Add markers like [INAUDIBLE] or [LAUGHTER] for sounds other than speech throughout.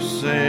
sing.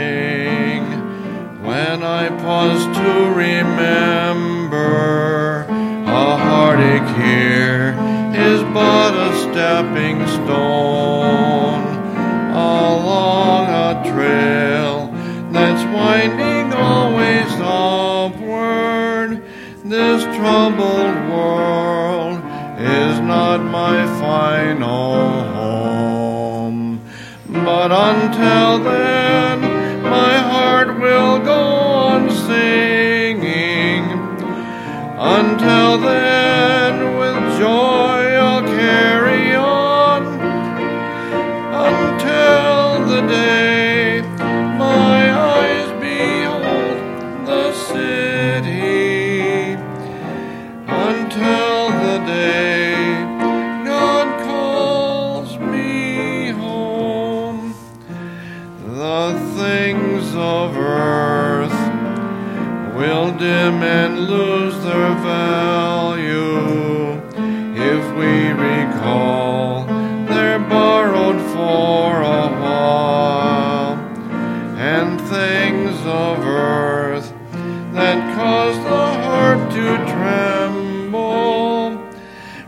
That cause the heart to tremble,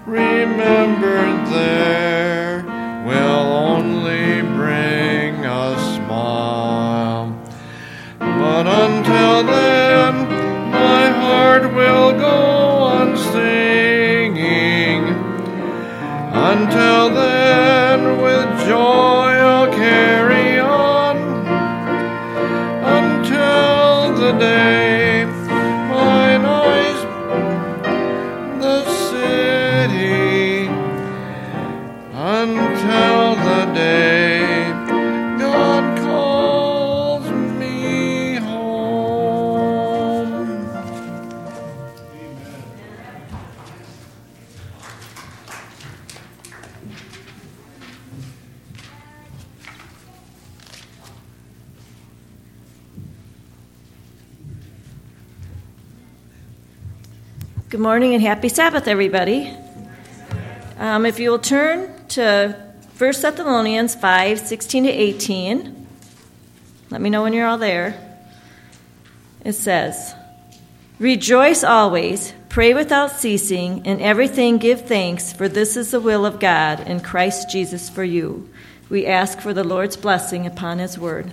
remembered there will only bring a smile. But until then, my heart will go on singing. Until morning and happy Sabbath, everybody. Um, if you will turn to 1 Thessalonians 5 16 to 18, let me know when you're all there. It says, Rejoice always, pray without ceasing, in everything give thanks, for this is the will of God in Christ Jesus for you. We ask for the Lord's blessing upon his word.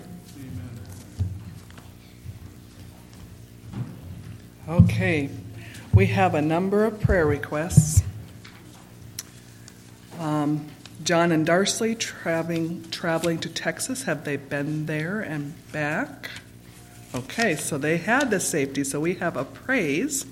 Okay, we have a number of prayer requests. Um, John and Darcy traveling traveling to Texas. Have they been there and back? Okay, so they had the safety. So we have a praise.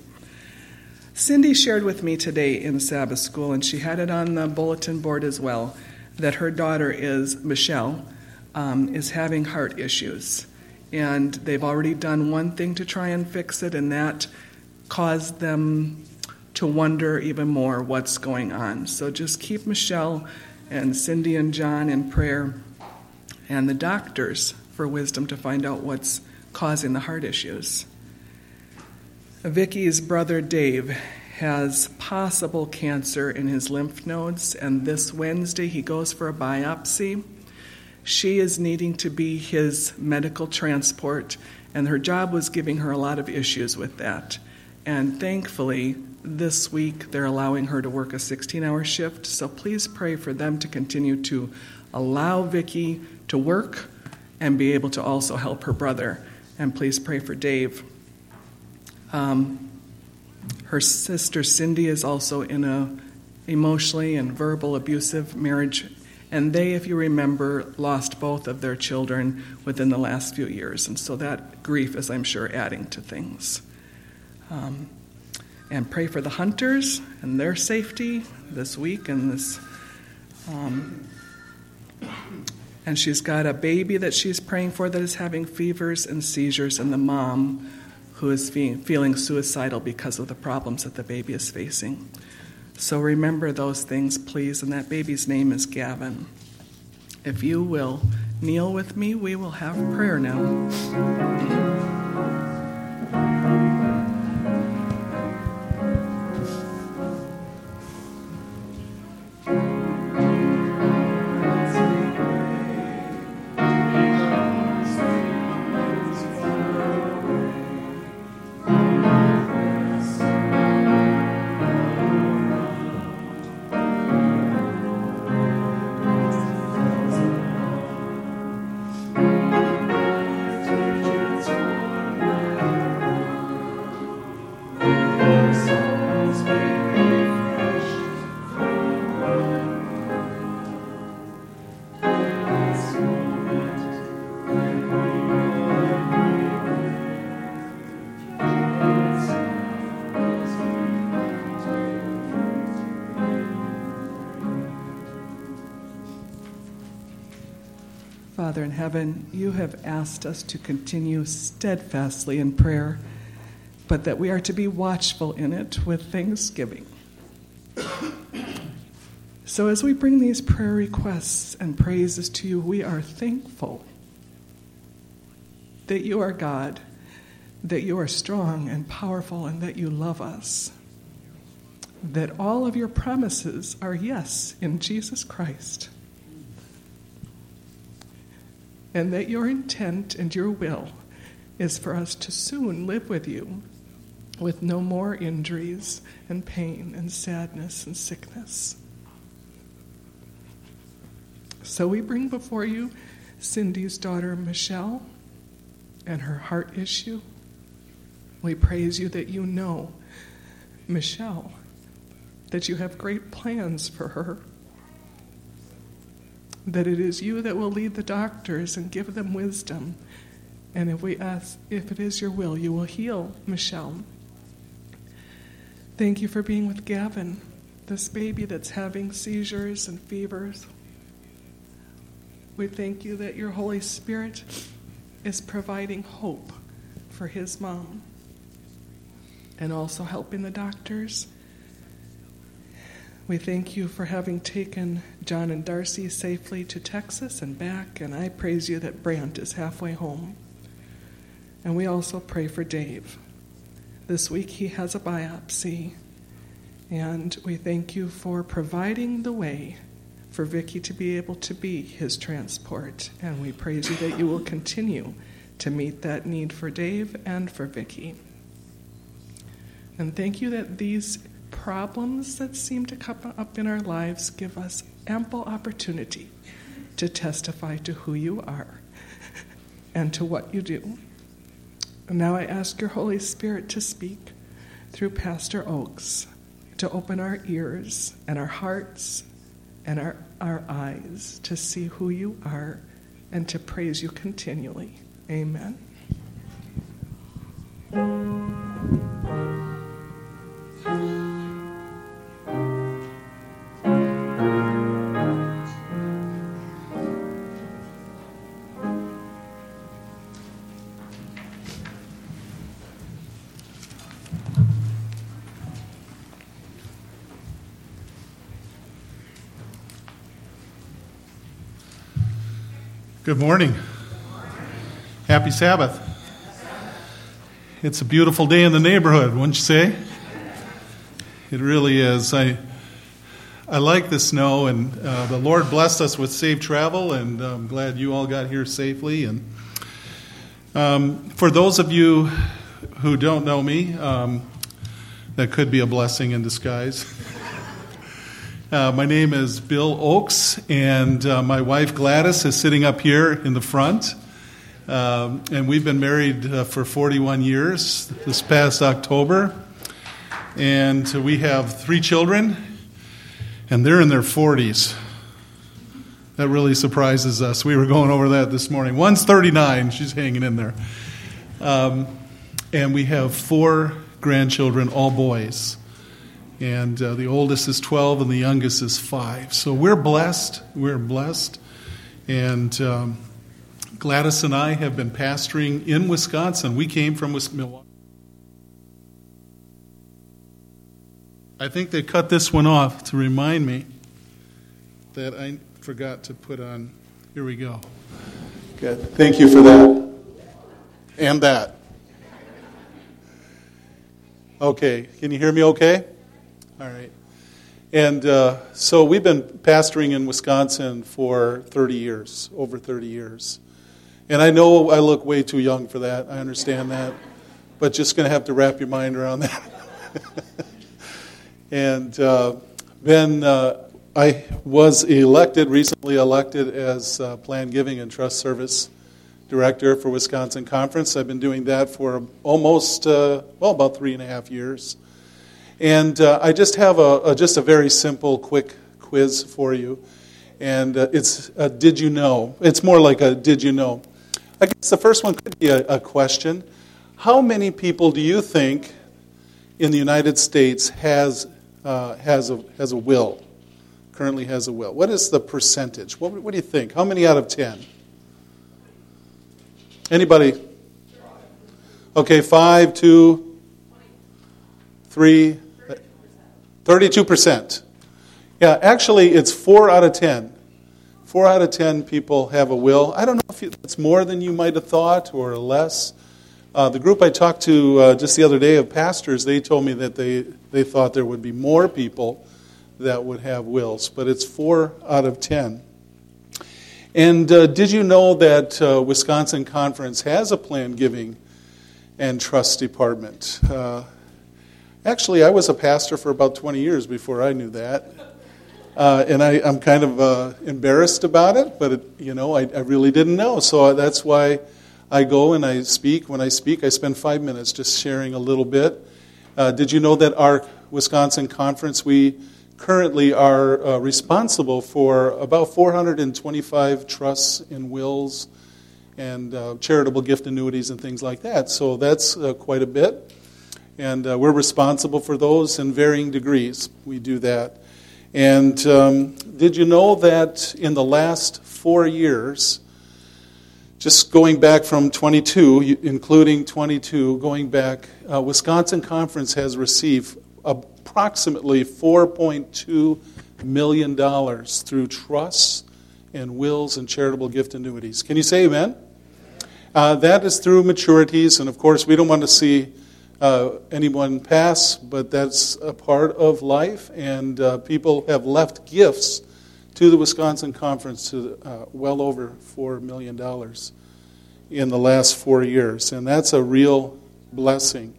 Cindy shared with me today in Sabbath school, and she had it on the bulletin board as well, that her daughter is Michelle, um, is having heart issues, and they've already done one thing to try and fix it, and that caused them to wonder even more what's going on. So just keep Michelle and Cindy and John in prayer, and the doctors for wisdom to find out what's causing the heart issues. Vicky's brother Dave has possible cancer in his lymph nodes, and this Wednesday he goes for a biopsy. She is needing to be his medical transport, and her job was giving her a lot of issues with that. And thankfully, this week they're allowing her to work a 16 hour shift, so please pray for them to continue to allow Vicky to work and be able to also help her brother. And please pray for Dave. Um, her sister Cindy is also in a emotionally and verbal abusive marriage, and they, if you remember, lost both of their children within the last few years, and so that grief is, I'm sure, adding to things. Um, and pray for the hunters and their safety this week and this. Um, and she's got a baby that she's praying for that is having fevers and seizures, and the mom who is fe- feeling suicidal because of the problems that the baby is facing. So remember those things, please, and that baby's name is Gavin. If you will kneel with me, we will have prayer now. Father in heaven, you have asked us to continue steadfastly in prayer, but that we are to be watchful in it with thanksgiving. So, as we bring these prayer requests and praises to you, we are thankful that you are God, that you are strong and powerful, and that you love us. That all of your promises are yes in Jesus Christ. And that your intent and your will is for us to soon live with you with no more injuries and pain and sadness and sickness. So we bring before you Cindy's daughter Michelle and her heart issue. We praise you that you know Michelle, that you have great plans for her, that it is you that will lead the doctors and give them wisdom. And if we ask, if it is your will, you will heal Michelle. Thank you for being with Gavin, this baby that's having seizures and fevers. We thank you that your Holy Spirit is providing hope for his mom and also helping the doctors. We thank you for having taken John and Darcy safely to Texas and back, and I praise you that Brant is halfway home. And we also pray for Dave. This week he has a biopsy, and we thank you for providing the way for Vicky to be able to be his transport. And we praise you that you will continue to meet that need for Dave and for Vicky. And thank you that these problems that seem to come up in our lives give us ample opportunity to testify to who you are and to what you do. And now I ask your Holy Spirit to speak through Pastor Oaks to open our ears and our hearts and our, our eyes to see who you are and to praise you continually. Amen. Good morning. Happy Sabbath. It's a beautiful day in the neighborhood, wouldn't you say? It really is. I, I like the snow, and uh, the Lord blessed us with safe travel, and I'm glad you all got here safely. And um, for those of you who don't know me, um, that could be a blessing in disguise. [LAUGHS] Uh, my name is Bill Oakes, and uh, my wife Gladys is sitting up here in the front. Um, and we've been married uh, for 41 years this past October. And we have three children, and they're in their 40s. That really surprises us. We were going over that this morning. One's 39, she's hanging in there. Um, and we have four grandchildren, all boys and uh, the oldest is 12 and the youngest is 5 so we're blessed. We're blessed. And um, gladys and i have been pastoring in wisconsin. We came from milwaukee. I think they cut this one off to remind me that i forgot to put on. Here we go. Good. Thank you for that. And that. Okay. Can you hear me okay all right. And uh, so we've been pastoring in Wisconsin for 30 years, over 30 years. And I know I look way too young for that. I understand [LAUGHS] that. But just going to have to wrap your mind around that. [LAUGHS] and uh, then uh, I was elected, recently elected, as uh, Plan Giving and Trust Service Director for Wisconsin Conference. I've been doing that for almost, uh, well, about three and a half years. And uh, I just have a, a, just a very simple, quick quiz for you. And uh, it's a did you know? It's more like a did you know? I guess the first one could be a, a question. How many people do you think in the United States has, uh, has, a, has a will? Currently has a will. What is the percentage? What, what do you think? How many out of 10? Anybody? Okay, five, two, three, 32%. Yeah, actually, it's four out of 10. Four out of 10 people have a will. I don't know if it's more than you might have thought or less. Uh, the group I talked to uh, just the other day of pastors, they told me that they, they thought there would be more people that would have wills, but it's four out of 10. And uh, did you know that uh, Wisconsin Conference has a plan giving and trust department? Actually, I was a pastor for about 20 years before I knew that. Uh, and I, am kind of uh, embarrassed about it, but it, you know, I, I, really didn't know. So that's why I go and I speak. When I speak, I spend five minutes just sharing a little bit. Uh, did you know that our Wisconsin conference, we currently are uh, responsible for about 425 trusts and wills and uh, charitable gift annuities and things like that. So that's uh, quite a bit. And uh, we're responsible for those in varying degrees. We do that. And um, did you know that in the last four years, just going back from 22, including 22, going back, uh, Wisconsin Conference has received approximately $4.2 million through trusts and wills and charitable gift annuities. Can you say amen? Uh, that is through maturities, and of course, we don't want to see uh, anyone pass, but that's a part of life, and uh, people have left gifts to the Wisconsin Conference to uh, well over $4 million in the last four years, and that's a real blessing.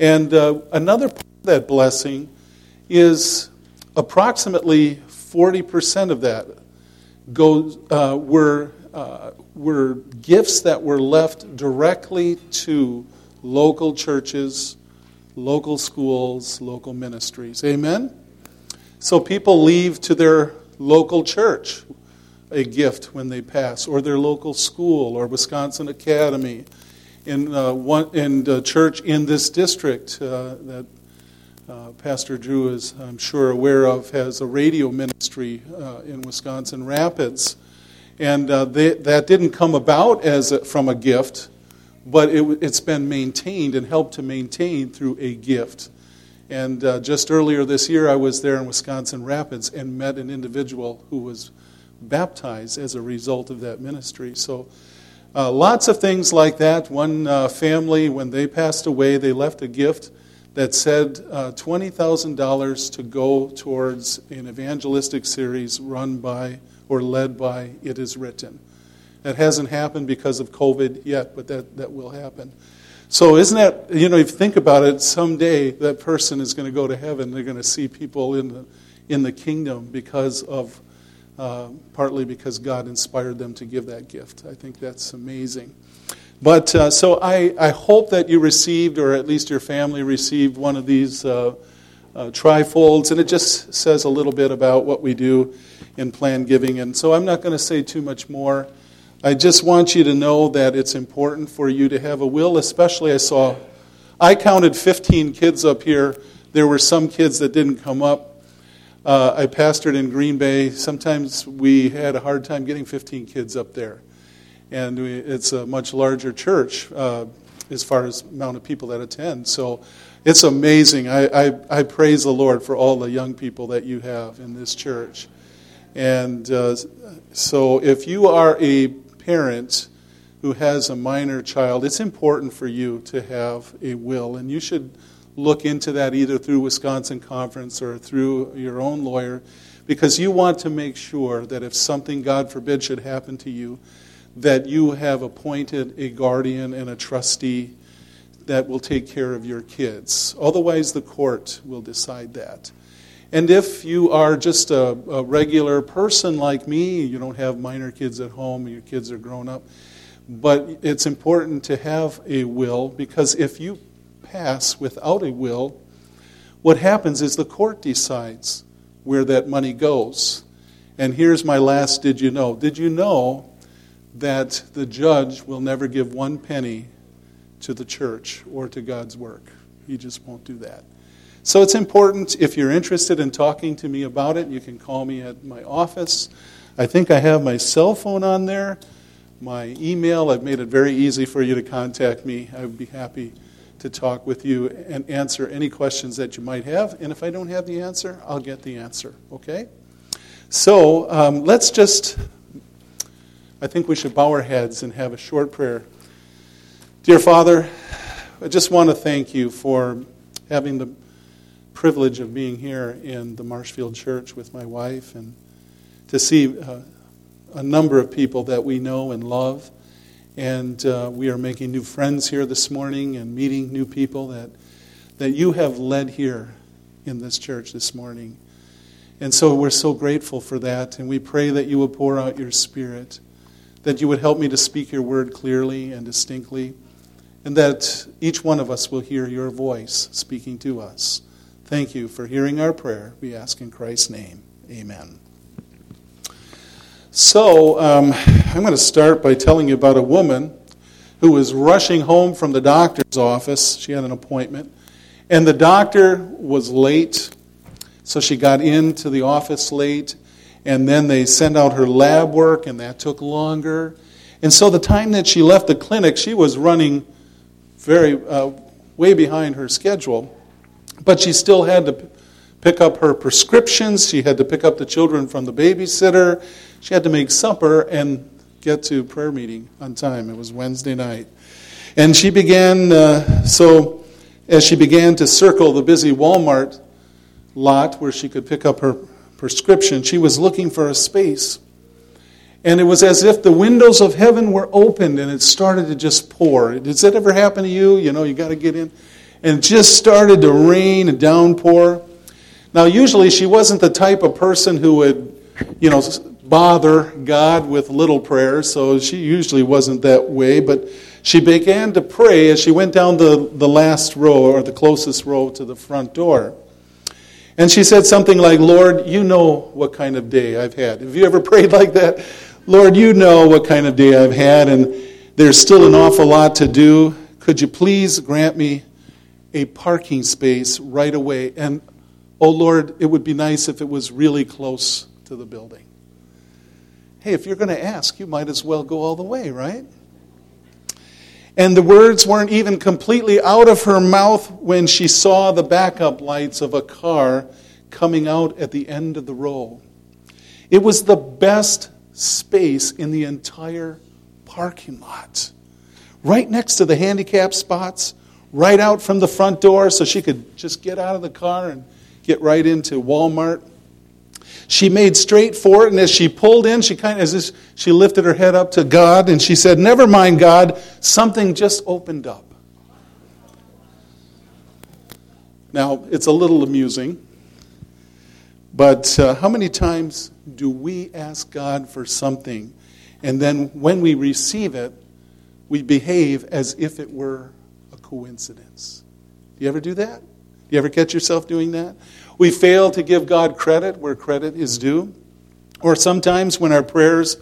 And uh, another part of that blessing is approximately 40% of that goes, uh, were, uh, were gifts that were left directly to local churches, local schools, local ministries. Amen? So people leave to their local church a gift when they pass, or their local school, or Wisconsin Academy, in uh, one in the church in this district uh, that uh, Pastor Drew is, I'm sure, aware of, has a radio ministry uh, in Wisconsin Rapids, and uh, they, that didn't come about as a, from a gift, but it, has been maintained and helped to maintain through a gift. And uh, just earlier this year, I was there in Wisconsin Rapids and met an individual who was baptized as a result of that ministry. So, uh, lots of things like that. One uh, family, when they passed away, they left a gift that said uh, $20,000 to go towards an evangelistic series run by or led by It Is Written. That hasn't happened because of COVID yet, but that, that will happen. So, isn't that, you know, if you think about it, someday that person is going to go to heaven. They're going to see people in the, in the kingdom because of uh, partly because God inspired them to give that gift. I think that's amazing. But uh, so I, I hope that you received, or at least your family received, one of these uh, uh, trifolds, and it just says a little bit about what we do in plan giving. And so I'm not going to say too much more. I just want you to know that it's important for you to have a will, especially I saw, I counted 15 kids up here. There were some kids that didn't come up. Uh, I pastored in Green Bay. Sometimes we had a hard time getting 15 kids up there. And we, it's a much larger church uh, as far as amount of people that attend. So it's amazing. I, I, I, praise the Lord for all the young people that you have in this church. And uh, so if you are a parent who has a minor child, it's important for you to have a will. And you should look into that either through Wisconsin Conference or through your own lawyer because you want to make sure that if something, God forbid, should happen to you, that you have appointed a guardian and a trustee that will take care of your kids. Otherwise, the court will decide that. And if you are just a, a, regular person like me, you don't have minor kids at home, your kids are grown up, but it's important to have a will because if you pass without a will, what happens is the court decides where that money goes. And here's my last did you know? Did you know that the judge will never give one penny to the church or to God's work? He just won't do that. So it's important if you're interested in talking to me about it, you can call me at my office. I think I have my cell phone on there. my email. I've made it very easy for you to contact me. I would be happy to talk with you and answer any questions that you might have. And if I don't have the answer, I'll get the answer, okay? So um, let's just, I think we should bow our heads and have a short prayer. Dear Father, I just want to thank you for having the privilege of being here in the Marshfield Church with my wife and to see uh, a number of people that we know and love. And uh, we are making new friends here this morning and meeting new people that, that you have led here in this church this morning. And so we're so grateful for that. And we pray that you will pour out your spirit, that you would help me to speak your word clearly and distinctly, and that each one of us will hear your voice speaking to us. Thank you for hearing our prayer. We ask in Christ's name. Amen. So, um, I'm going to start by telling you about a woman who was rushing home from the doctor's office. She had an appointment, and the doctor was late, so she got into the office late, and then they sent out her lab work, and that took longer. And so, the time that she left the clinic, she was running very uh, way behind her schedule, but she still had to pick up her prescriptions. She had to pick up the children from the babysitter. She had to make supper and get to prayer meeting on time. It was Wednesday night. And she began, uh, so as she began to circle the busy Walmart lot where she could pick up her prescription, she was looking for a space. And it was as if the windows of heaven were opened and it started to just pour. Does that ever happen to you? You know, you got to get in. And it just started to rain and downpour. Now, usually she wasn't the type of person who would, you know, bother God with little prayers, so she usually wasn't that way, but she began to pray as she went down the, the last row or the closest row to the front door. And she said something like, Lord, you know what kind of day I've had. Have you ever [LAUGHS] prayed like that? Lord, you know what kind of day I've had, and there's still an awful lot to do. Could you please grant me a parking space right away? And, oh Lord, it would be nice if it was really close to the building. Hey, if you're going to ask, you might as well go all the way, right? And the words weren't even completely out of her mouth when she saw the backup lights of a car coming out at the end of the row. It was the best space in the entire parking lot. Right next to the handicap spots, right out from the front door, so she could just get out of the car and get right into Walmart. She made straight for it, and as she pulled in, she kind of, as this, she lifted her head up to God, and she said, "Never mind, God. Something just opened up." Now it's a little amusing, but uh, how many times do we ask God for something, and then when we receive it, we behave as if it were coincidence? Do you ever do that? Do you ever catch yourself doing that? We fail to give God credit where credit is due. Or sometimes when our prayers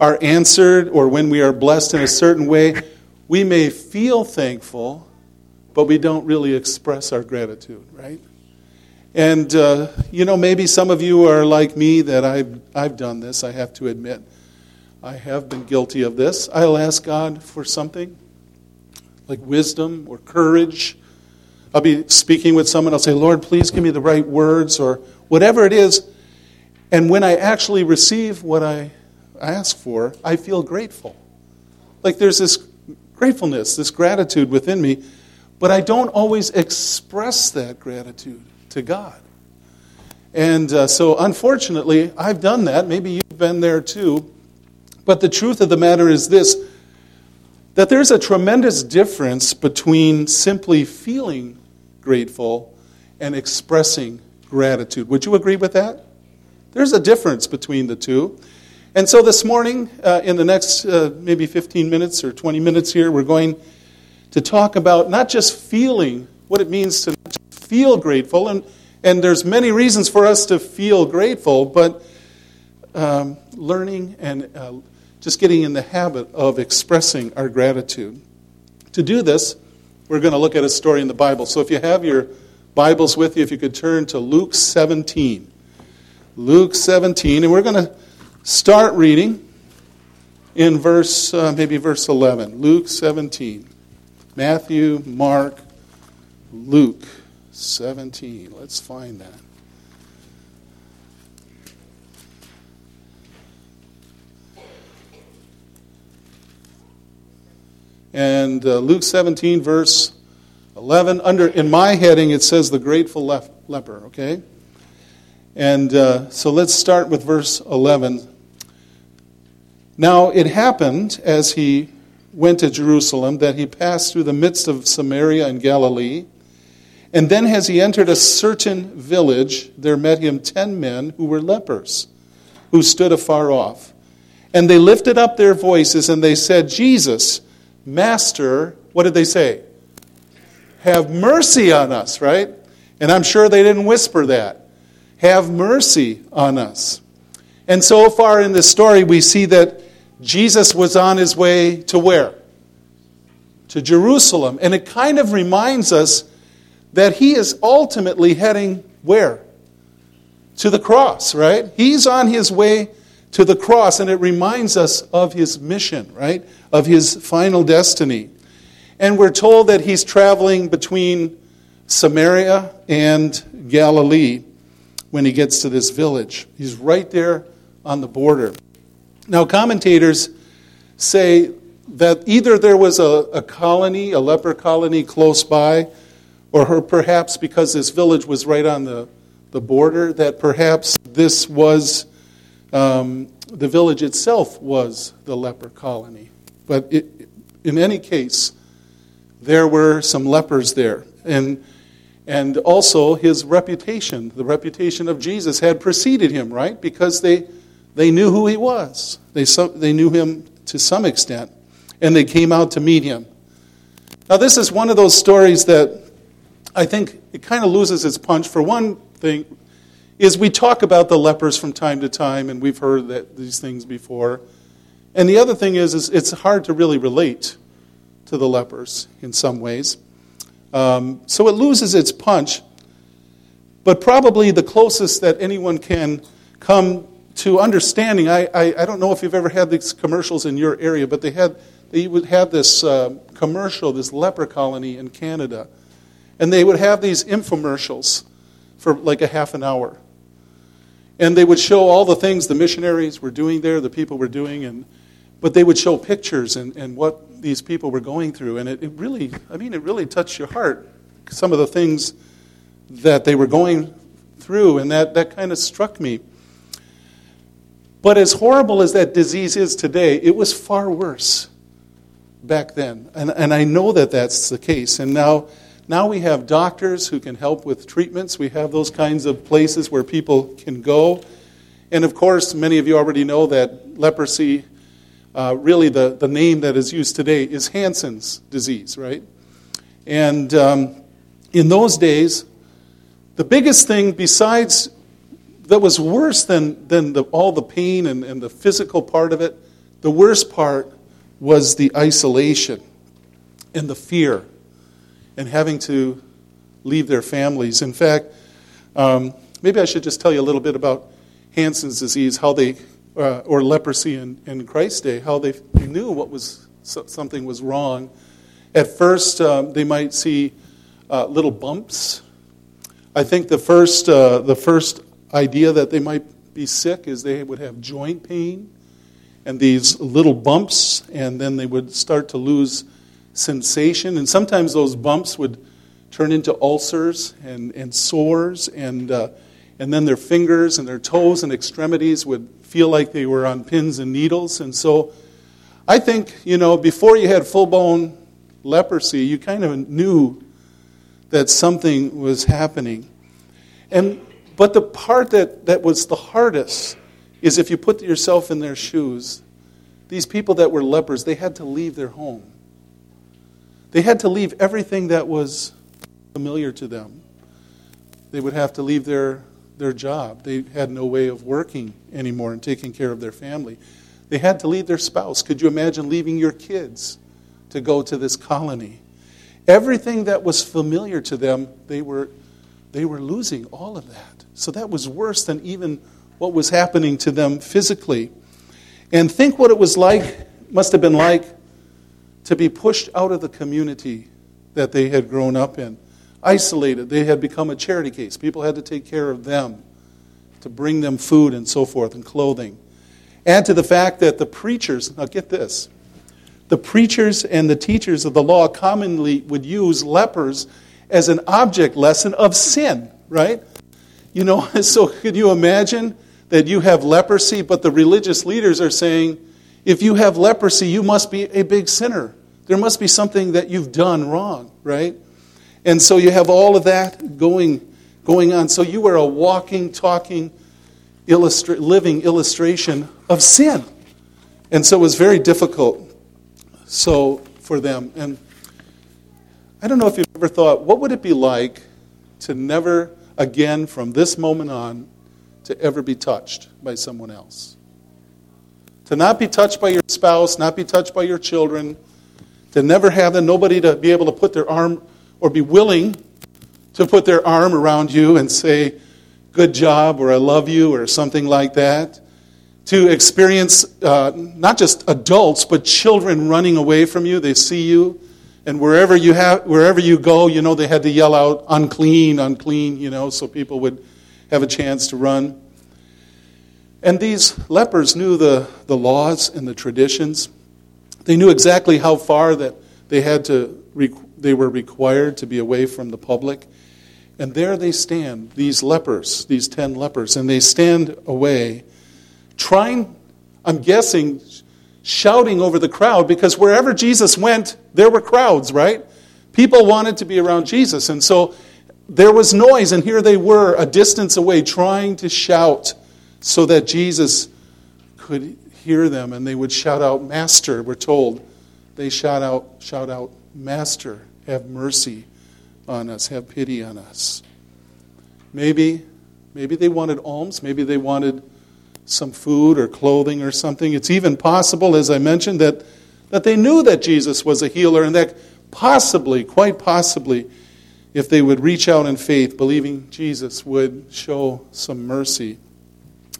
are answered or when we are blessed in a certain way, we may feel thankful, but we don't really express our gratitude, right? And, uh, you know, maybe some of you are like me that I've, I've done this, I have to admit. I have been guilty of this. I'll ask God for something like wisdom or courage I'll be speaking with someone, I'll say, Lord, please give me the right words or whatever it is. And when I actually receive what I ask for, I feel grateful. Like there's this gratefulness, this gratitude within me, but I don't always express that gratitude to God. And uh, so, unfortunately, I've done that. Maybe you've been there too. But the truth of the matter is this that there's a tremendous difference between simply feeling grateful and expressing gratitude. Would you agree with that? There's a difference between the two. And so this morning, uh, in the next uh, maybe 15 minutes or 20 minutes here, we're going to talk about not just feeling, what it means to feel grateful, and, and there's many reasons for us to feel grateful, but um, learning and uh, just getting in the habit of expressing our gratitude. To do this, we're going to look at a story in the Bible. So if you have your Bibles with you, if you could turn to Luke 17. Luke 17, and we're going to start reading in verse, uh, maybe verse 11. Luke 17. Matthew, Mark, Luke 17. Let's find that. And uh, Luke 17, verse 11, under in my heading, it says the grateful lef- leper, okay? And uh, so let's start with verse 11. Now it happened as he went to Jerusalem that he passed through the midst of Samaria and Galilee. And then, as he entered a certain village, there met him ten men who were lepers, who stood afar off. And they lifted up their voices and they said, Jesus, Master, what did they say? Have mercy on us, right? And I'm sure they didn't whisper that. Have mercy on us. And so far in this story, we see that Jesus was on his way to where? To Jerusalem. And it kind of reminds us that he is ultimately heading where? To the cross, right? He's on his way to the cross, and it reminds us of his mission, right? Of his final destiny. And we're told that he's traveling between Samaria and Galilee when he gets to this village. He's right there on the border. Now, commentators say that either there was a, a colony, a leper colony close by, or perhaps because this village was right on the, the border, that perhaps this was, um, the village itself was the leper colony. But it, in any case, there were some lepers there. And, and also his reputation, the reputation of Jesus, had preceded him, right? Because they, they knew who he was. They, they knew him to some extent. And they came out to meet him. Now, this is one of those stories that I think it kind of loses its punch. For one thing, is we talk about the lepers from time to time, and we've heard that, these things before. And the other thing is, is it's hard to really relate to the lepers in some ways. Um, so it loses its punch. But probably the closest that anyone can come to understanding, I, I, I, don't know if you've ever had these commercials in your area, but they had they would have this uh, commercial, this leper colony in Canada and they would have these infomercials for like a half an hour. And they would show all the things the missionaries were doing there, the people were doing, and but they would show pictures and, and what these people were going through. And it, it really, I mean, it really touched your heart, some of the things that they were going through, and that, that kind of struck me. But as horrible as that disease is today, it was far worse back then. And, and I know that that's the case. And now now we have doctors who can help with treatments. We have those kinds of places where people can go. And of course, many of you already know that leprosy, uh, really the, the name that is used today, is Hansen's disease, right? And um, in those days, the biggest thing besides that was worse than, than the, all the pain and, and the physical part of it, the worst part was the isolation and the fear and having to leave their families. In fact, um, maybe I should just tell you a little bit about Hansen's disease, how they, uh, or leprosy in, in Christ's day, how they knew what was something was wrong. At first, um, they might see uh, little bumps. I think the first, uh, the first idea that they might be sick is they would have joint pain and these little bumps, and then they would start to lose sensation. And sometimes those bumps would turn into ulcers and, and sores, and, uh, and then their fingers and their toes and extremities would feel like they were on pins and needles. And so I think, you know, before you had full blown leprosy, you kind of knew that something was happening. And, but the part that, that was the hardest is if you put yourself in their shoes, these people that were lepers, they had to leave their home. They had to leave everything that was familiar to them. They would have to leave their, their job. They had no way of working anymore and taking care of their family. They had to leave their spouse. Could you imagine leaving your kids to go to this colony? Everything that was familiar to them, they were, they were losing all of that. So that was worse than even what was happening to them physically. And think what it was like, must have been like, to be pushed out of the community that they had grown up in. Isolated. They had become a charity case. People had to take care of them, to bring them food and so forth, and clothing. Add to the fact that the preachers, now get this, the preachers and the teachers of the law commonly would use lepers as an object lesson of sin, right? You know, [LAUGHS] so could you imagine that you have leprosy, but the religious leaders are saying, if you have leprosy, you must be a big sinner. There must be something that you've done wrong, right? And so you have all of that going, going on. So you are a walking, talking, illustra- living illustration of sin. And so it was very difficult so for them. And I don't know if you've ever thought, what would it be like to never again from this moment on to ever be touched by someone else? To not be touched by your spouse, not be touched by your children, to never have them, nobody to be able to put their arm or be willing to put their arm around you and say, good job, or I love you, or something like that. To experience uh, not just adults, but children running away from you. They see you, and wherever you, have, wherever you go, you know, they had to yell out, unclean, unclean, you know, so people would have a chance to run. And these lepers knew the, the laws and the traditions. They knew exactly how far that they had to they were required to be away from the public. And there they stand, these lepers, these 10 lepers, and they stand away, trying, I'm guessing, shouting over the crowd because wherever Jesus went, there were crowds, right? People wanted to be around Jesus. And so there was noise, and here they were a distance away trying to shout so that Jesus could hear them and they would shout out, Master, we're told. They shout out, shout out, Master, have mercy on us, have pity on us. Maybe, maybe they wanted alms, maybe they wanted some food or clothing or something. It's even possible, as I mentioned, that, that they knew that Jesus was a healer and that possibly, quite possibly, if they would reach out in faith, believing Jesus would show some mercy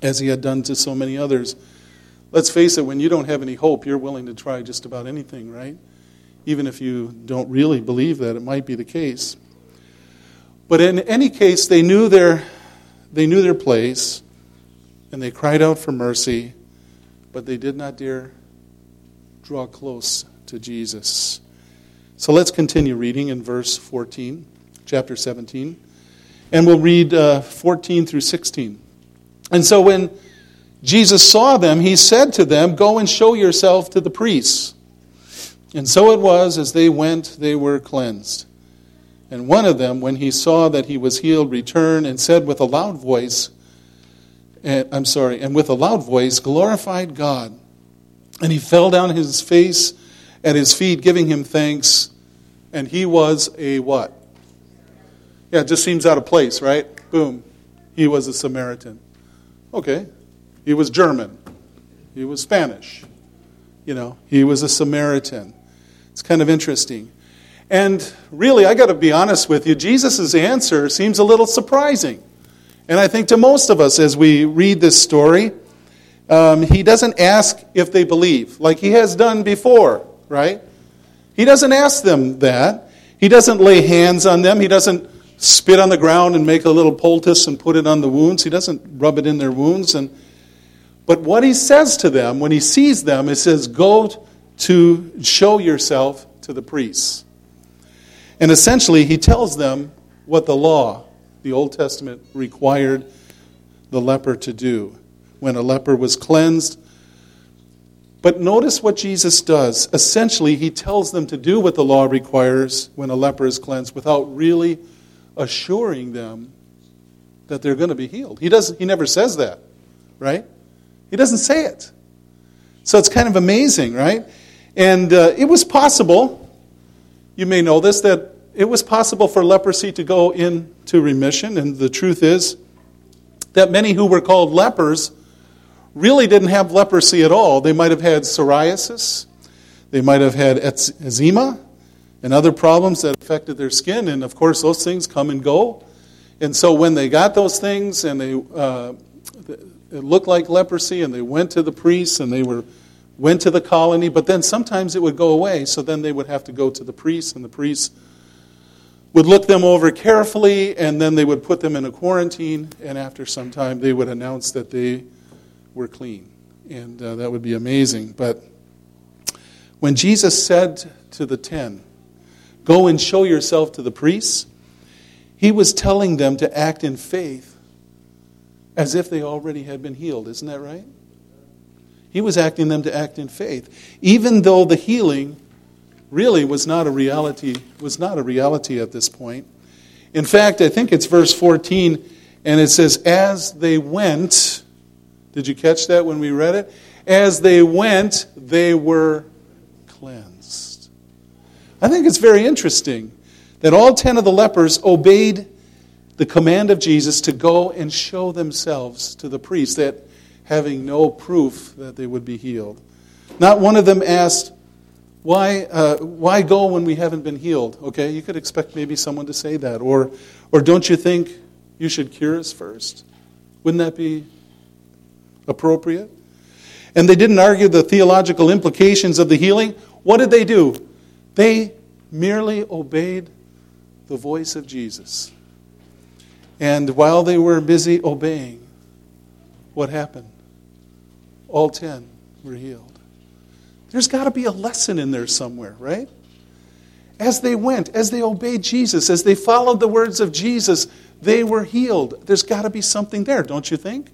as he had done to so many others. Let's face it, when you don't have any hope, you're willing to try just about anything, right? Even if you don't really believe that it might be the case. But in any case, they knew their, they knew their place and they cried out for mercy, but they did not dare draw close to Jesus. So let's continue reading in verse 14, chapter 17. And we'll read uh, 14 through 16. And so when Jesus saw them, he said to them, Go and show yourself to the priests. And so it was, as they went, they were cleansed. And one of them, when he saw that he was healed, returned and said with a loud voice, and, I'm sorry, and with a loud voice, glorified God. And he fell down his face at his feet, giving him thanks. And he was a what? Yeah, it just seems out of place, right? Boom. He was a Samaritan. Okay, he was German. He was Spanish. You know, he was a Samaritan. It's kind of interesting. And really, I got to be honest with you, Jesus' answer seems a little surprising. And I think to most of us, as we read this story, um, he doesn't ask if they believe, like he has done before, right? He doesn't ask them that. He doesn't lay hands on them. He doesn't spit on the ground and make a little poultice and put it on the wounds. He doesn't rub it in their wounds. And but what he says to them when he sees them, he says, Go to show yourself to the priests. And essentially, he tells them what the law, the Old Testament, required the leper to do when a leper was cleansed. But notice what Jesus does. Essentially, he tells them to do what the law requires when a leper is cleansed without really assuring them that they're going to be healed. He, doesn't he never says that, right? He doesn't say it. So it's kind of amazing, right? And uh, it was possible, you may know this, that it was possible for leprosy to go into remission. And the truth is that many who were called lepers really didn't have leprosy at all. They might have had psoriasis, they might have had eczema, and other problems that affected their skin. And of course, those things come and go. And so when they got those things and they, uh, it looked like leprosy, and they went to the priests and they were went to the colony, but then sometimes it would go away, so then they would have to go to the priests, and the priests would look them over carefully, and then they would put them in a quarantine, and after some time they would announce that they were clean. And uh, that would be amazing. But when Jesus said to the ten, Go and show yourself to the priests, he was telling them to act in faith as if they already had been healed. Isn't that right? He was acting them to act in faith, even though the healing really was not a reality, was not a reality at this point. In fact, I think it's verse 14, and it says, As they went, did you catch that when we read it? As they went, they were cleansed. I think it's very interesting that all ten of the lepers obeyed the command of Jesus to go and show themselves to the priest, that having no proof that they would be healed. Not one of them asked, why, uh, why go when we haven't been healed? Okay, you could expect maybe someone to say that. Or, or don't you think you should cure us first? Wouldn't that be appropriate? And they didn't argue the theological implications of the healing. What did they do? They merely obeyed the voice of Jesus. And while they were busy obeying, what happened? All ten were healed. There's got to be a lesson in there somewhere, right? As they went, as they obeyed Jesus, as they followed the words of Jesus, they were healed. There's got to be something there, don't you think?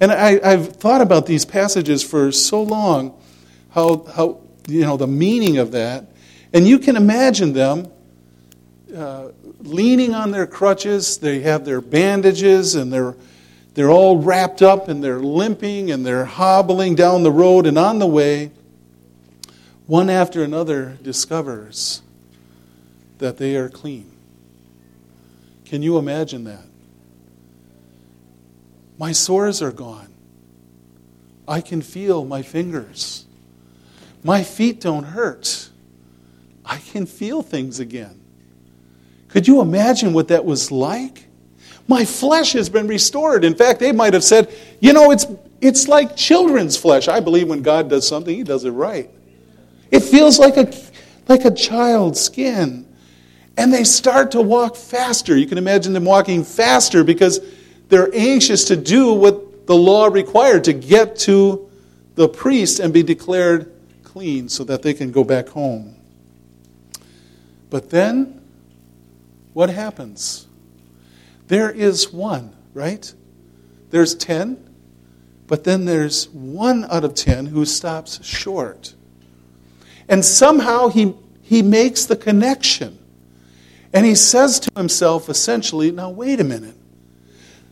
And I, have thought about these passages for so long, how, how, you know, the meaning of that. And you can imagine them uh, leaning on their crutches. They have their bandages and they're, they're all wrapped up and they're limping and they're hobbling down the road. And on the way, one after another discovers that they are clean. Can you imagine that? My sores are gone. I can feel my fingers. My feet don't hurt. I can feel things again. Could you imagine what that was like? My flesh has been restored. In fact, they might have said, you know, it's, it's like children's flesh. I believe when God does something, He does it right. It feels like a, like a child's skin. And they start to walk faster. You can imagine them walking faster because they're anxious to do what the law required to get to the priest and be declared clean so that they can go back home. But then, what happens? There is one, right? There's 10, but then there's one out of 10 who stops short. And somehow he, he makes the connection. And he says to himself essentially, now wait a minute.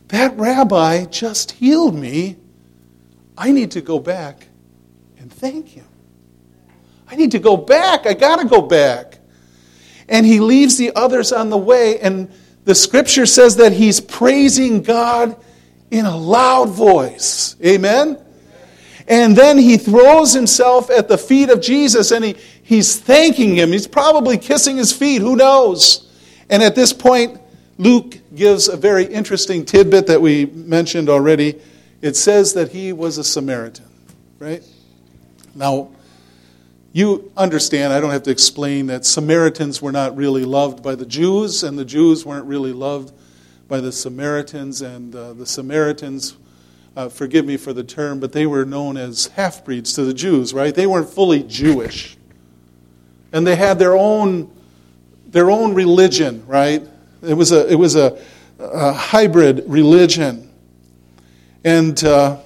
That rabbi just healed me. I need to go back and thank him. I need to go back. I got to go back. And he leaves the others on the way. And the scripture says that he's praising God in a loud voice. Amen? And then he throws himself at the feet of Jesus and he, he's thanking him. He's probably kissing his feet, who knows? And at this point, Luke gives a very interesting tidbit that we mentioned already. It says that he was a Samaritan, right? Now, you understand, I don't have to explain that Samaritans were not really loved by the Jews, and the Jews weren't really loved by the Samaritans, and uh, the Samaritans uh, forgive me for the term, but they were known as half breeds to the Jews, right? They weren't fully Jewish. And they had their own, their own religion, right? It was a, it was a, a hybrid religion. And uh,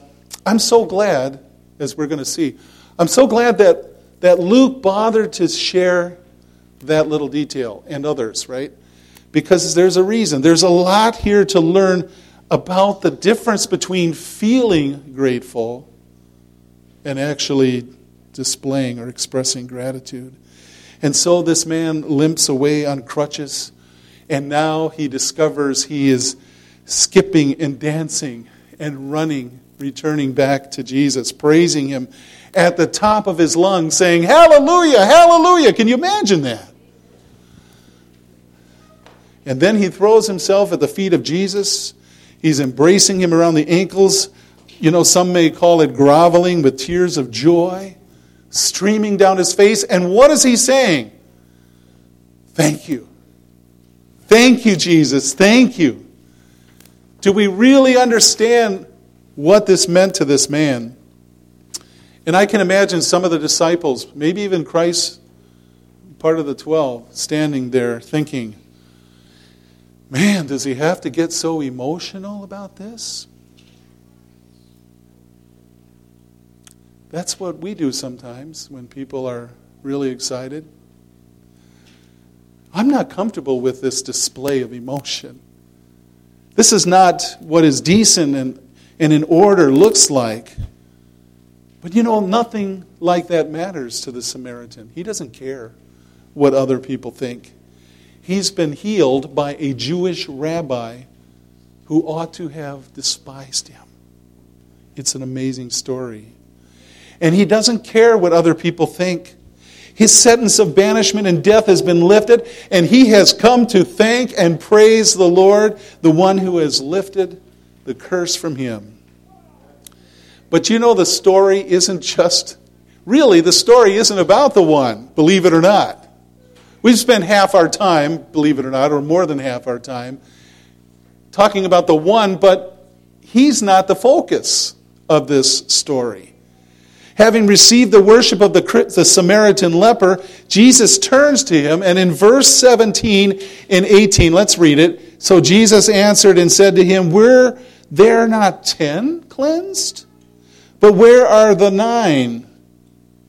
I'm so glad, as we're going to see, I'm so glad that, that Luke bothered to share that little detail and others, right? Because there's a reason. There's a lot here to learn about the difference between feeling grateful and actually displaying or expressing gratitude. And so this man limps away on crutches, and now he discovers he is skipping and dancing and running, returning back to Jesus, praising him at the top of his lungs, saying, Hallelujah, hallelujah. Can you imagine that? And then he throws himself at the feet of Jesus He's embracing him around the ankles, you know, some may call it groveling with tears of joy streaming down his face. And what is he saying? Thank you. Thank you, Jesus. Thank you. Do we really understand what this meant to this man? And I can imagine some of the disciples, maybe even Christ, part of the 12, standing there thinking, man, does he have to get so emotional about this? That's what we do sometimes when people are really excited. I'm not comfortable with this display of emotion. This is not what is decent and, and in order looks like. But you know, nothing like that matters to the Samaritan. He doesn't care what other people think. He's been healed by a Jewish rabbi who ought to have despised him. It's an amazing story. And he doesn't care what other people think. His sentence of banishment and death has been lifted, and he has come to thank and praise the Lord, the one who has lifted the curse from him. But you know, the story isn't just, really, the story isn't about the one, believe it or not. We've spent half our time, believe it or not, or more than half our time, talking about the one, but he's not the focus of this story. Having received the worship of the, the Samaritan leper, Jesus turns to him, and in verse 17 and 18, let's read it. So Jesus answered and said to him, Were there not ten cleansed? But where are the nine?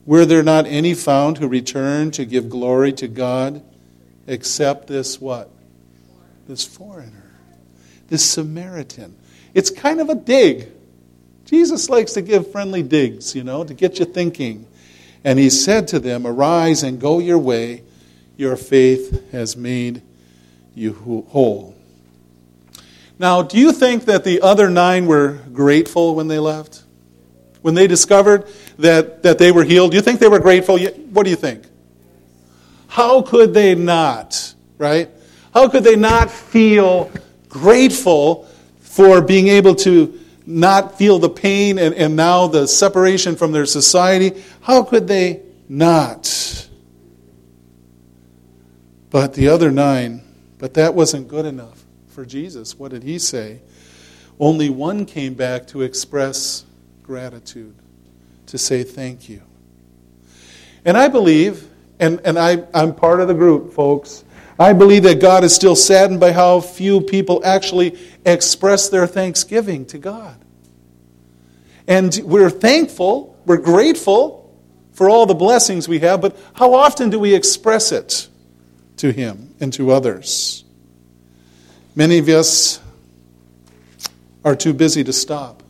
Were there not any found who returned to give glory to God except this what? This foreigner, this Samaritan. It's kind of a dig Jesus likes to give friendly digs, you know, to get you thinking. And he said to them, Arise and go your way. Your faith has made you whole. Now, do you think that the other nine were grateful when they left? When they discovered that, that they were healed, do you think they were grateful? What do you think? How could they not, right? How could they not feel grateful for being able to not feel the pain and, and now the separation from their society? How could they not? But the other nine, but that wasn't good enough for Jesus. What did he say? Only one came back to express gratitude, to say thank you. And I believe, and, and I, I'm part of the group, folks, I believe that God is still saddened by how few people actually express their thanksgiving to God. And we're thankful, we're grateful for all the blessings we have, but how often do we express it to Him and to others? Many of us are too busy to stop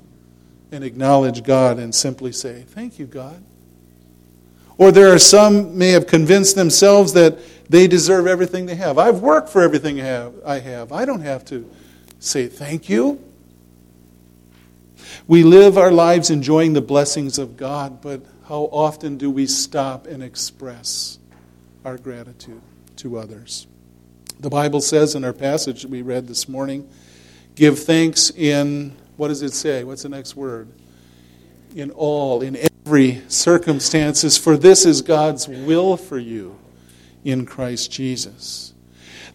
and acknowledge God and simply say, Thank you, God. Or there are some may have convinced themselves that they deserve everything they have. I've worked for everything I have. I don't have to say thank you. We live our lives enjoying the blessings of God, but how often do we stop and express our gratitude to others? The Bible says in our passage that we read this morning, give thanks in, what does it say? What's the next word? In all, in every circumstances, for this is God's will for you in Christ Jesus.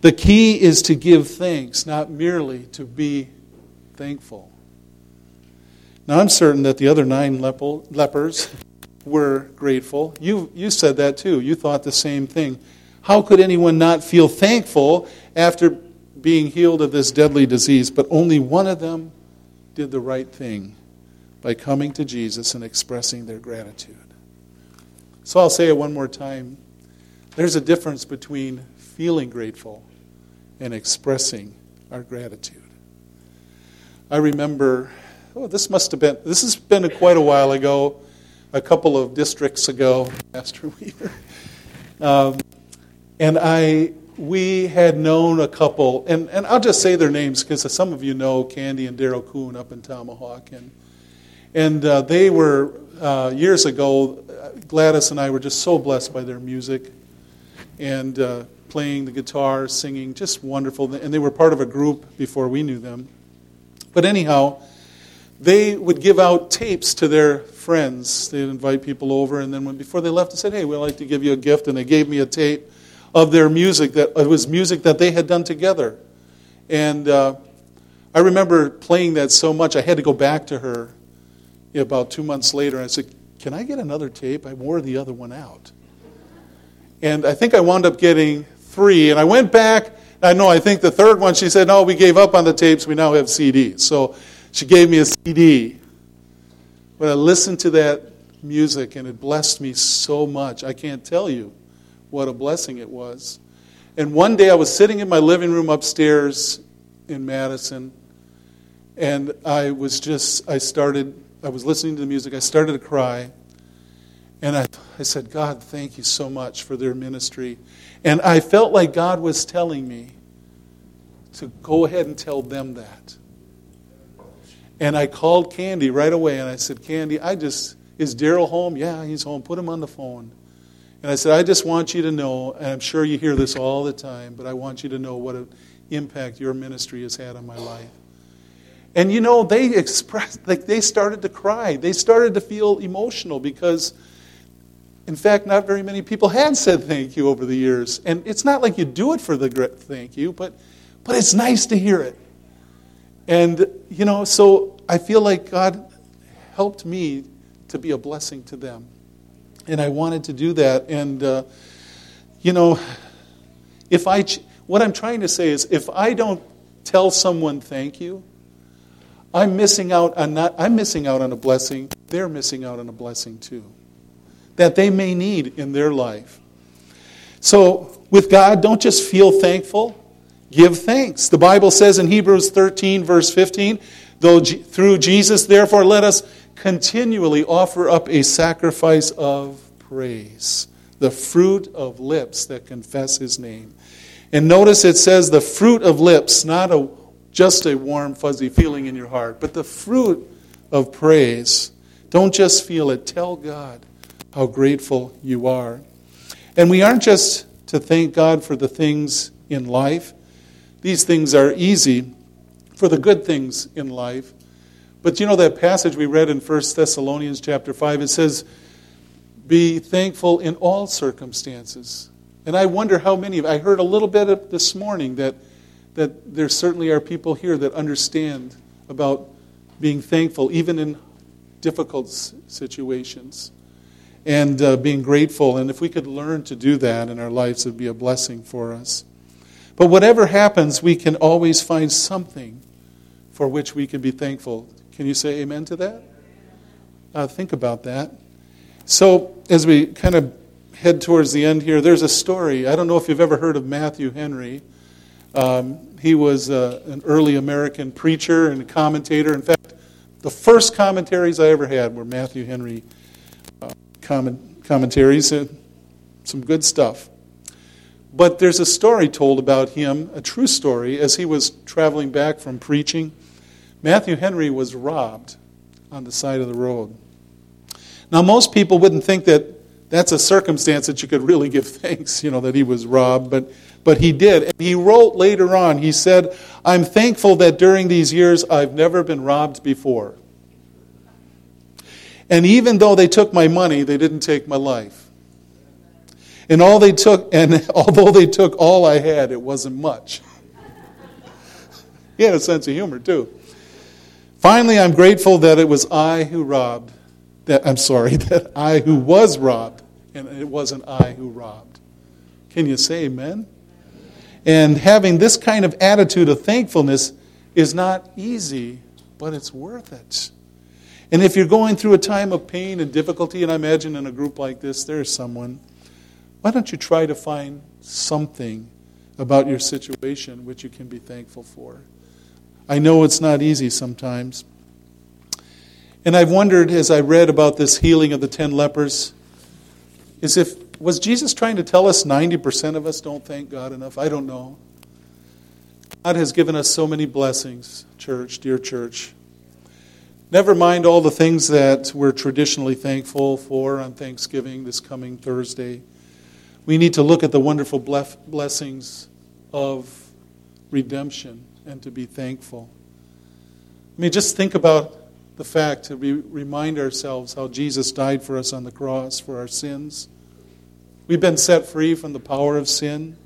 The key is to give thanks, not merely to be thankful. Now, I'm certain that the other nine lepers were grateful. You, you said that too. You thought the same thing. How could anyone not feel thankful after being healed of this deadly disease? But only one of them did the right thing by coming to Jesus and expressing their gratitude. So I'll say it one more time. There's a difference between feeling grateful and expressing our gratitude. I remember, oh, this must have been, this has been quite a while ago, a couple of districts ago, [LAUGHS] Pastor Weaver. [LAUGHS] Um, and I, we had known a couple, and, and I'll just say their names because some of you know Candy and Daryl Kuhn up in Tomahawk. And, and uh, they were, uh, years ago, Gladys and I were just so blessed by their music and uh, playing the guitar, singing, just wonderful. And they were part of a group before we knew them. But anyhow, they would give out tapes to their friends. They'd invite people over, and then when, before they left, they said, "Hey, we'd like to give you a gift," and they gave me a tape of their music. That it was music that they had done together, and uh, I remember playing that so much I had to go back to her about two months later. And I said, "Can I get another tape? I wore the other one out." And I think I wound up getting three, and I went back. I know, I think the third one, she said, No, we gave up on the tapes. We now have CDs. So she gave me a CD. But I listened to that music, and it blessed me so much. I can't tell you what a blessing it was. And one day I was sitting in my living room upstairs in Madison, and I was just, I started, I was listening to the music. I started to cry. And I, I said, God, thank you so much for their ministry. And I felt like God was telling me to go ahead and tell them that. And I called Candy right away and I said, Candy, I just, is Daryl home? Yeah, he's home. Put him on the phone. And I said, I just want you to know, and I'm sure you hear this all the time, but I want you to know what an impact your ministry has had on my life. And you know, they expressed, like they started to cry. They started to feel emotional because in fact, not very many people had said thank you over the years. And it's not like you do it for the thank you, but, but it's nice to hear it. And, you know, so I feel like God helped me to be a blessing to them. And I wanted to do that. And, uh, you know, if I, what I'm trying to say is if I don't tell someone thank you, I'm missing out on not, I'm missing out on a blessing. They're missing out on a blessing too that they may need in their life. So, with God, don't just feel thankful, give thanks. The Bible says in Hebrews 13, verse 15, though through Jesus, therefore, let us continually offer up a sacrifice of praise, the fruit of lips that confess his name. And notice it says the fruit of lips, not a, just a warm, fuzzy feeling in your heart, but the fruit of praise. Don't just feel it, tell God how grateful you are. And we aren't just to thank God for the things in life, these things are easy for the good things in life. But you know that passage we read in 1 Thessalonians chapter 5, it says, Be thankful in all circumstances. And I wonder how many of I heard a little bit this morning that that there certainly are people here that understand about being thankful even in difficult situations and uh, being grateful. And if we could learn to do that in our lives, it would be a blessing for us. But whatever happens, we can always find something for which we can be thankful. Can you say amen to that? Uh, think about that. So, as we kind of head towards the end here, there's a story. I don't know if you've ever heard of Matthew Henry. Um, he was uh, an early American preacher and commentator. In fact, the first commentaries I ever had were Matthew Henry comment, commentaries, uh, some good stuff. But there's a story told about him, a true story, as he was traveling back from preaching. Matthew Henry was robbed on the side of the road. Now, most people wouldn't think that that's a circumstance that you could really give [LAUGHS] thanks, you know, that he was robbed, but, but he did. And he wrote later on, he said, I'm thankful that during these years I've never been robbed before. And even though they took my money, they didn't take my life. And all they took, [LAUGHS] and although they took all I had, it wasn't much. [LAUGHS] he had a sense of humor too. Finally, I'm grateful that it was I who robbed. That I'm sorry, [LAUGHS] that I who was robbed, and it wasn't I who robbed. Can you say amen? And having this kind of attitude of thankfulness is not easy, but it's worth it. And if you're going through a time of pain and difficulty, and I imagine in a group like this there's someone, why don't you try to find something about your situation which you can be thankful for? I know it's not easy sometimes. And I've wondered as I read about this healing of the ten lepers, is if was Jesus trying to tell us 90% of us don't thank God enough? I don't know. God has given us so many blessings, church, dear church. Never mind all the things that we're traditionally thankful for on Thanksgiving this coming Thursday. We need to look at the wonderful blessings of redemption and to be thankful. I mean, just think about the fact to be, remind ourselves how Jesus died for us on the cross for our sins. We've been set free from the power of sin.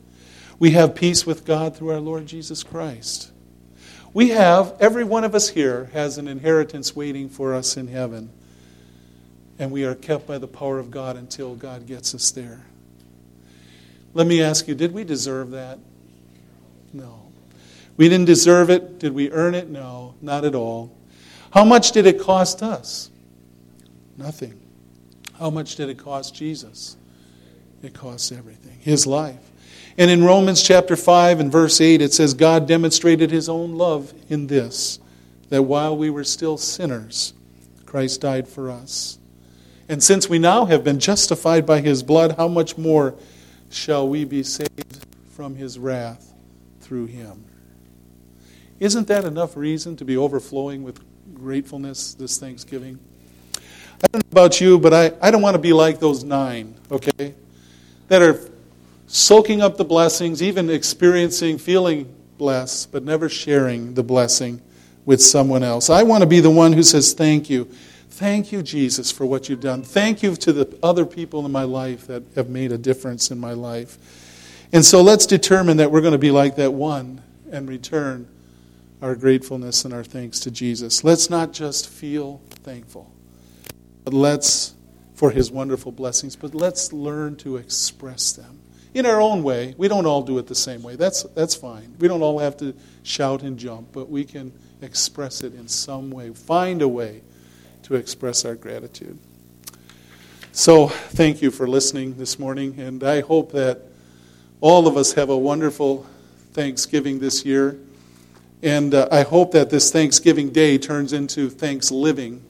We have peace with God through our Lord Jesus Christ. We have, every one of us here has an inheritance waiting for us in heaven. And we are kept by the power of God until God gets us there. Let me ask you, did we deserve that? No. We didn't deserve it. Did we earn it? No, not at all. How much did it cost us? Nothing. How much did it cost Jesus? It costs everything. His life. And in Romans chapter 5 and verse 8, it says, God demonstrated his own love in this, that while we were still sinners, Christ died for us. And since we now have been justified by his blood, how much more shall we be saved from his wrath through him? Isn't that enough reason to be overflowing with gratefulness this Thanksgiving? I don't know about you, but I, I don't want to be like those nine, okay, that are soaking up the blessings, even experiencing, feeling blessed, but never sharing the blessing with someone else. I want to be the one who says, Thank you. Thank you, Jesus, for what you've done. Thank you to the other people in my life that have made a difference in my life. And so let's determine that we're going to be like that one and return our gratefulness and our thanks to Jesus. Let's not just feel thankful, but let's, for his wonderful blessings, but let's learn to express them in our own way. We don't all do it the same way. That's, that's fine. We don't all have to shout and jump, but we can express it in some way. Find a way to express our gratitude. So, thank you for listening this morning, and I hope that all of us have a wonderful Thanksgiving this year. And uh, I hope that this Thanksgiving Day turns into thanks living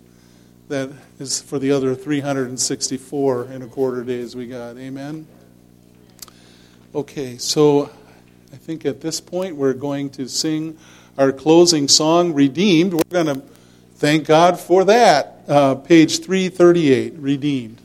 that is for the other 364 and a quarter days we got. Amen? Okay, so I think at this point we're going to sing our closing song, Redeemed. We're going to thank God for that. Uh, page 338, Redeemed.